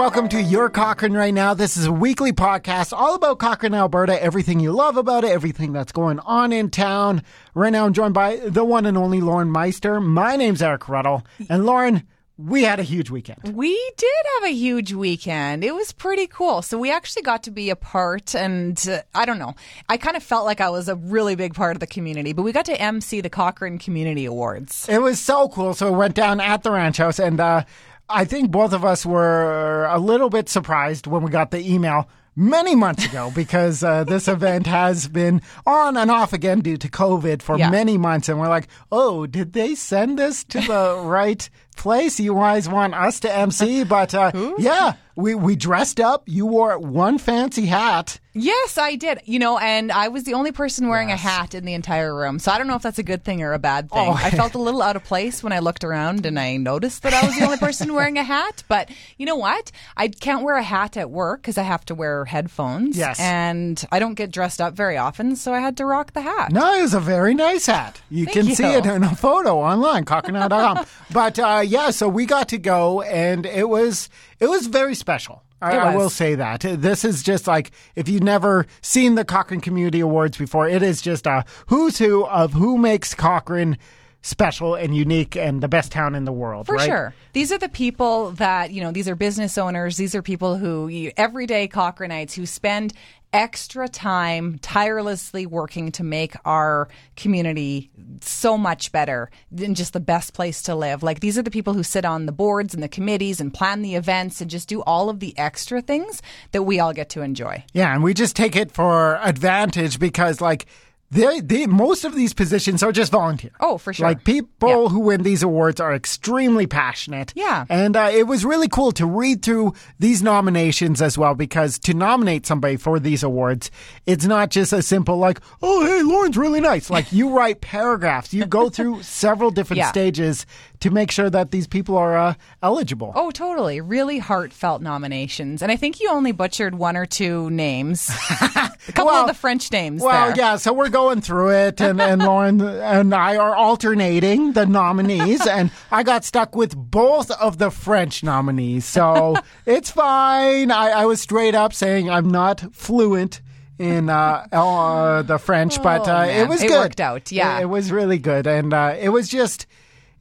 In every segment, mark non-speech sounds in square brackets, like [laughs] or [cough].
welcome to Your Cochrane Right Now. This is a weekly podcast all about Cochrane, Alberta, everything you love about it, everything that's going on in town. Right now, I'm joined by the one and only Lauren Meister. My name's Eric Ruddle. And Lauren, we had a huge weekend. We did have a huge weekend. It was pretty cool. So we actually got to be a part, and uh, I don't know. I kind of felt like I was a really big part of the community, but we got to MC the Cochrane Community Awards. It was so cool. So it went down at the ranch house, and uh, I think both of us were a little bit surprised when we got the email many months ago [laughs] because uh, this event has been on and off again due to COVID for Yeah. many months. And we're like, oh, did they send this to the [laughs] right place? You guys want us to MC? But uh, yeah, we, we dressed up. You wore one fancy hat. Yes, I did. You know, and I was the only person wearing Yes. a hat in the entire room. So I don't know if that's a good thing or a bad thing. Oh. I felt a little out of place when I looked around and I noticed that I was the only person [laughs] wearing a hat. But you know what? I can't wear a hat at work because I have to wear headphones. Yes. And I don't get dressed up very often, so I had to rock the hat. No, it was a very nice hat. You Thank can you. see it in a photo online, CochraneNow.com. [laughs] but uh, yeah, so we got to go, and it was it was very special. I, I will say that. This is just like if you've never seen the Cochrane Community Awards before, it is just a who's who of who makes Cochrane special and unique and the best town in the world. For right? sure. These are the people that, you know, these are business owners. These are people who, everyday Cochranites who spend extra time tirelessly working to make our community so much better than just the best place to live. Like these are the people who sit on the boards and the committees and plan the events and just do all of the extra things that we all get to enjoy. Yeah, and we just take it for advantage because like they, they most of these positions are just volunteer. Oh, for sure. Like people Yeah. who win these awards are extremely passionate. Yeah. And uh, it was really cool to read through these nominations as well because to nominate somebody for these awards, it's not just a simple like, oh, hey, Lauren's really nice. Like [laughs] you write paragraphs, you go through several different Yeah. stages to make sure that these people are uh, eligible. Oh, totally. Really heartfelt nominations. And I think you only butchered one or two names. [laughs] a couple Well- of the French names Well, there. yeah, so we're going through it, and, and [laughs] Lauren and I are alternating the nominees, and I got stuck with both of the French nominees. So [laughs] it's fine. I, I was straight up saying I'm not fluent in uh, uh, the French, but Oh, uh, man. it was It good. worked out, yeah. It, it was really good, and uh, it was just.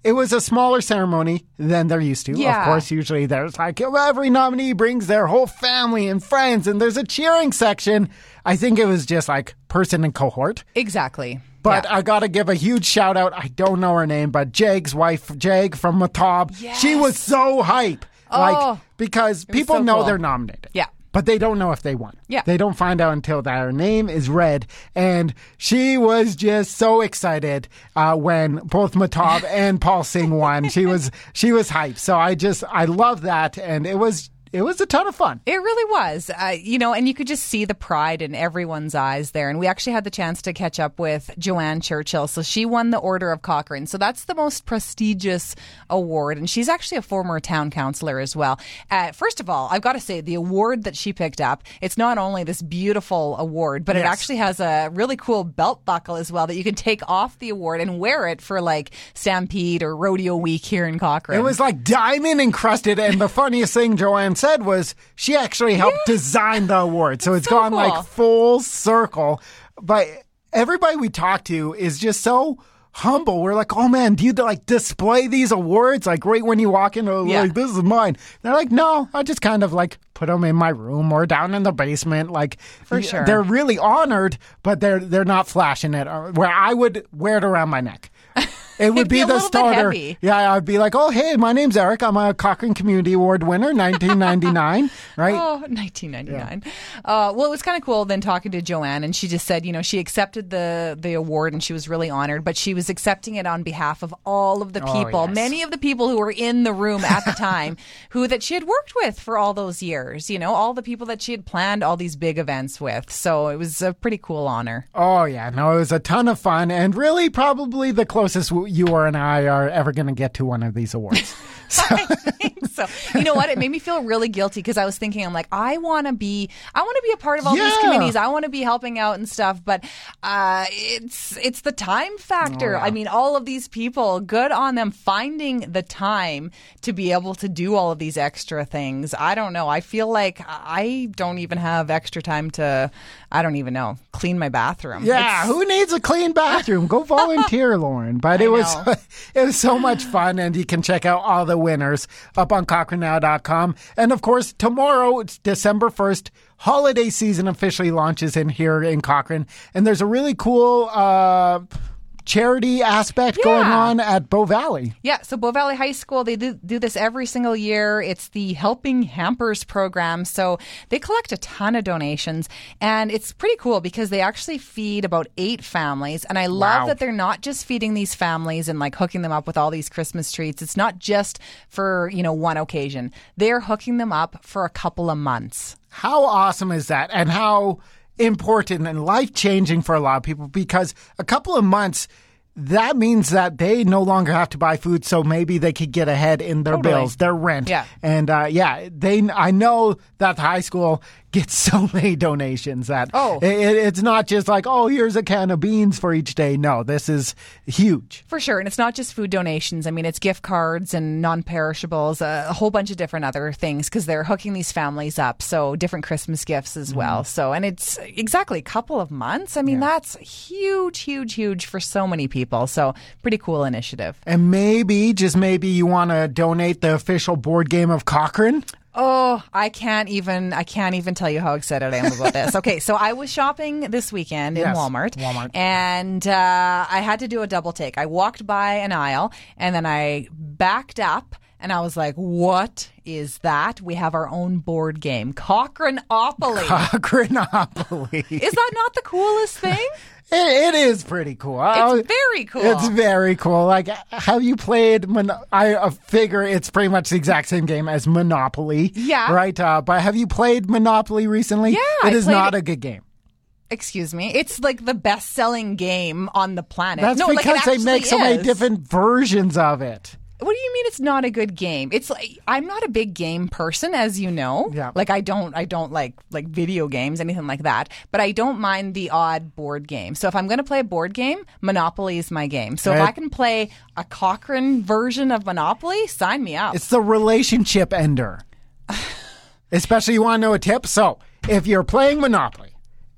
It was a smaller ceremony than they're used to. Of course, usually there's like every nominee brings their whole family and friends, and there's a cheering section. I think it was just like person and cohort. Exactly. But Yeah. I got to give a huge shout out. I don't know her name, but Jake's wife, Jake from Matab, she was so hype. Like, Oh. because people so know cool. they're nominated. Yeah. But they don't know if they won. Yeah. They don't find out until their name is read. And she was just so excited uh, when both Matab and Paul Singh won. She was she was hyped. So I just I love that, and it was it was a ton of fun. It really was, uh, you know, and you could just see the pride in everyone's eyes there. And we actually had the chance to catch up with Joanne Churchill. So she won the Order of Cochrane. So that's the most prestigious award. And she's actually a former town councillor as well. Uh, first of all, I've got to say, the award that she picked up, it's not only this beautiful award, but it actually has a really cool belt buckle as well that you can take off the award and wear it for like Stampede or Rodeo Week here in Cochrane. It was like diamond encrusted, and the funniest thing Joanne said was she actually helped design the award. So it's so gone cool. like full circle. But everybody we talk to is just so humble. We're like, oh man, do you like display these awards like right when you walk in? Yeah. Like this is mine. They're like, no, I just kind of like put them in my room or down in the basement. Like For sure. they're really honored, but they're they're not flashing it. uh, Where I would wear it around my neck. It would be be the starter. Yeah, I'd be like, oh, hey, my name's Eric. I'm a Cochrane Community Award winner, [laughs] 1999, right? Oh, 1999. Uh, well, it was kind of cool then talking to Joanne, and she just said, you know, she accepted the the award and she was really honored, but she was accepting it on behalf of all of the Oh, people, yes. many of the people who were in the room at the [laughs] time, who that she had worked with for all those years. You know, all the people that she had planned all these big events with. So it was a pretty cool honor. Oh, yeah. No, it was a ton of fun and really probably the closest w- you or and I are ever going to get to one of these awards. [laughs] [laughs] I think so. You know what? It made me feel really guilty because I was thinking, I'm like, I want to be, I want to be a part of all these committees. I want to be helping out and stuff, but uh, it's it's the time factor. Oh, yeah. I mean, all of these people, good on them finding the time to be able to do all of these extra things. I don't know. I feel like I don't even have extra time to, I don't even know, clean my bathroom. Yeah, It's- who needs a clean bathroom? Go volunteer, [laughs] Lauren. But it was know. [laughs] it was so much fun, and you can check out all the winners up on CochraneNow.com. And of course, tomorrow it's December first. Holiday season officially launches in here in Cochrane, and there's a really cool uh, charity aspect going on at Bow Valley. Yeah, so Bow Valley High School, they do, do this every single year. It's the Helping Hampers program. So they collect a ton of donations, and it's pretty cool because they actually feed about eight families. And I love Wow. that they're not just feeding these families and like hooking them up with all these Christmas treats. It's not just for, you know, one occasion. They're hooking them up for a couple of months. How awesome is that? And how important and life changing for a lot of people because a couple of months. That means that they no longer have to buy food, so maybe they could get ahead in their Totally. bills, their rent, Yeah. and uh, yeah, they. I know that the high school gets so [laughs] many donations that Oh. it, it- it's not just like oh here's a can of beans for each day. No, this is huge. For sure. And it's not just food donations. I mean, it's gift cards and non perishables, a, uh, a whole bunch of different other things because they're hooking these families up. So different Christmas gifts as well. Mm-hmm. So, and it's exactly a couple of months. I mean, that's huge, huge, huge for so many people. So, pretty cool initiative. And maybe, just maybe, you want to donate the official board game of Cochrane. Oh, I can't even I can't even tell you how excited I am about this. Okay, so I was shopping this weekend in Yes, Walmart. Walmart. And uh, I had to do a double take. I walked by an aisle and then I backed up and I was like, "What is that? We have our own board game, Cochraneopoly." [laughs] Cochraneopoly. is that not the coolest thing? [laughs] It, it is pretty cool. It's very cool. It's very cool. Like, have you played? Mon- I uh, figure it's pretty much the exact same game as Monopoly. Yeah. Right. Uh, but have you played Monopoly recently? Yeah, It is not a good game. Excuse me. It's like the best-selling game on the planet. That's no, like, because they make so many different versions of it. What do you mean it's not a good game? It's like I'm not a big game person, as you know. Yeah. Like I don't, I don't like like video games, anything like that. But I don't mind the odd board game. So if I'm going to play a board game, Monopoly is my game. So if I can play a Cochrane version of Monopoly, sign me up. It's the relationship ender. [laughs] Especially, you want to know a tip? So, if you're playing Monopoly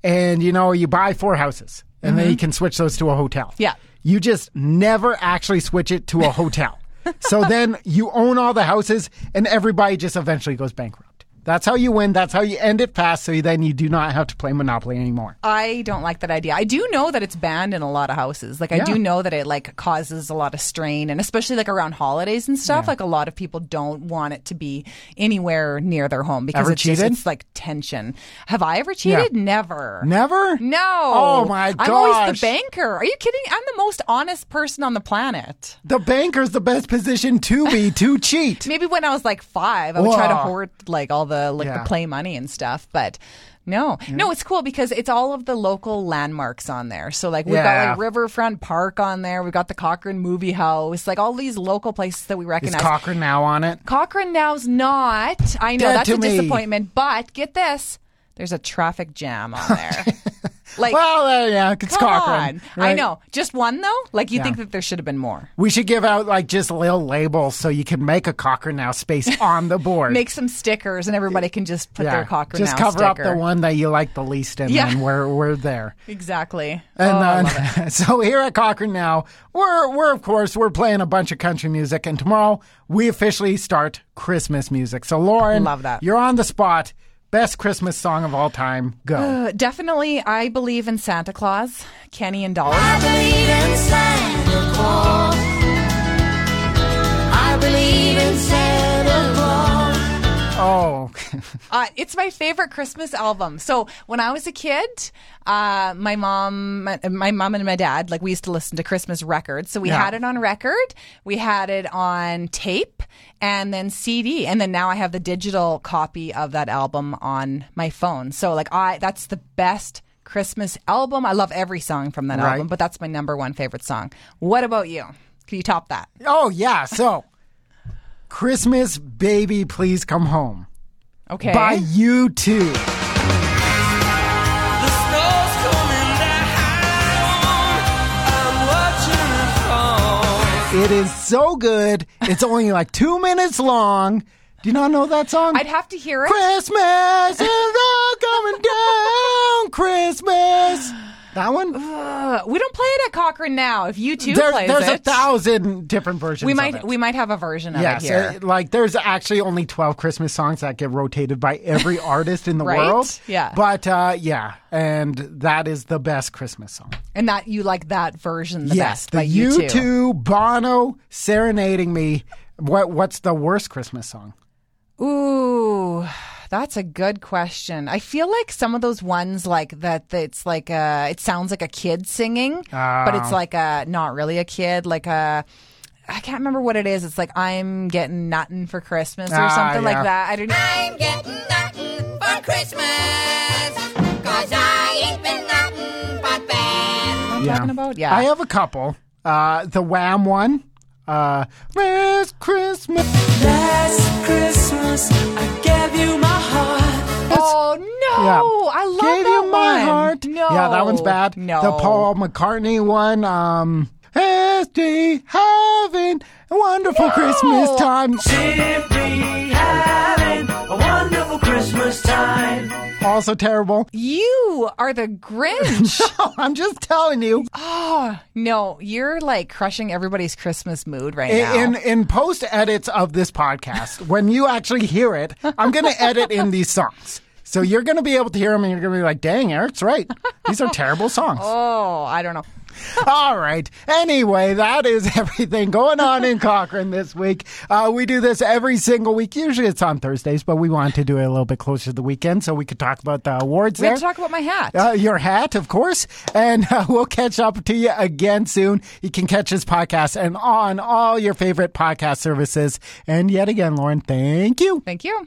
and you know you buy four houses and then you can switch those to a hotel. Mm-hmm. Yeah. You just never actually switch it to a hotel. So then you own all the houses and everybody just eventually goes bankrupt. That's how you win. That's how you end it fast. So then you do not have to play Monopoly anymore. I don't like that idea. I do know that it's banned in a lot of houses. Like I Yeah. do know that it like causes a lot of strain and especially like around holidays and stuff, like a lot of people don't want it to be anywhere near their home because Ever it's just it's like tension. Have I ever cheated? Never. Never? No. Oh, my gosh. I'm always the banker. Are you kidding? I'm the most honest person on the planet. The banker's the best position to be to [laughs] cheat. Maybe when I was like five, I would try to hoard like all the like Yeah. the play money and stuff, but. No, mm-hmm. no, it's cool because it's all of the local landmarks on there. So like we've got like Riverfront Park on there. We've got the Cochrane Movie House, like all these local places that we Is recognize. Cochrane now on it? Cochrane now's not. I know Dead that's a me. disappointment, but get this. There's a traffic jam on there. [laughs] like Well, uh, yeah, it's come Cochrane. on. I know. Just one though? Like you think that there should have been more. We should give out like just little labels so you can make a Cochrane now space [laughs] on the board. Make some stickers and everybody can just put their Cochrane just Now cover up the one that you like the least, and Yeah. then we're we're there. Exactly. And oh, I then, love it. [laughs] so here at Cochrane now, we're we're of course we're playing a bunch of country music, and tomorrow we officially start Christmas music. So Lauren, Love that. You're on the spot. Best Christmas song of all time. Go. Uh, definitely, I believe in Santa Claus, Kenny and Dolly. I believe in Santa Claus. Oh, [laughs] Uh, it's my favorite Christmas album. So when I was a kid, uh, my mom, my, my mom and my dad, like we used to listen to Christmas records. So we Yeah. had it on record, we had it on tape, and then CD, and then now I have the digital copy of that album on my phone. So like I, that's the best. Christmas album. I love every song from that Right. album, but that's my number one favorite song. What about you? Can you top that? oh yeah. So Christmas Baby Please Come Home Okay. by U2. The snow's coming down. I'm watching it fall. It is so good. It's only like two minutes long. Do you not know that song? I'd have to hear it. Christmas is all coming down. Christmas. That one? Uh, we don't play it at Cochrane now. If U2 There's, plays there's a thousand different versions. we might it. we might have a version of Yes, it here. uh, like there's actually only 12 Christmas songs that get rotated by every [laughs] artist in the Right? world. Yeah. But uh, yeah, and that is the best Christmas song. and that you like that version the yes, best the by you two. U2 Bono serenading me. What what's the worst Christmas song? Ooh, that's a good question. I feel like some of those ones like that. It's like a. It sounds like a kid singing, but Ah. it's like a not really a kid. Like a. I can't remember what it is. It's like I'm getting nothing for Christmas or Ah, something yeah. like that. I don't know. I'm getting nothing for Christmas. Cause I ain't been nothing but bad. I'm talking about yeah. I have a couple. Uh, the Wham one. Uh, Last Christmas. Last Christmas, I gave you my heart. oh no! Yeah. I love Gave that you my one. heart. No, Yeah, that one's bad. No, The Paul McCartney one. Um, SD having a wonderful Christmas time. Simply having a wonderful Christmas time. [laughs] Also terrible. You are the Grinch. [laughs] I'm just telling you. Oh, no, you're like crushing everybody's Christmas mood right now. in, in post edits of this podcast, when you actually hear it, I'm going [laughs] to edit in these songs. So you're going to be able to hear them, and you're going to be like, "Dang, Eric's right. These are terrible songs." oh, I don't know. All right. Anyway, that is [laughs] everything going on in Cochrane this week. Uh, we do this every single week. Usually it's on Thursdays, but we wanted to do it a little bit closer to the weekend so we could talk about the awards We there. have to talk about my hat. Uh, your hat, of course. And uh, we'll catch up to you again soon. You can catch this podcast and on all your favorite podcast services. And yet again, Lauren, thank you. Thank you.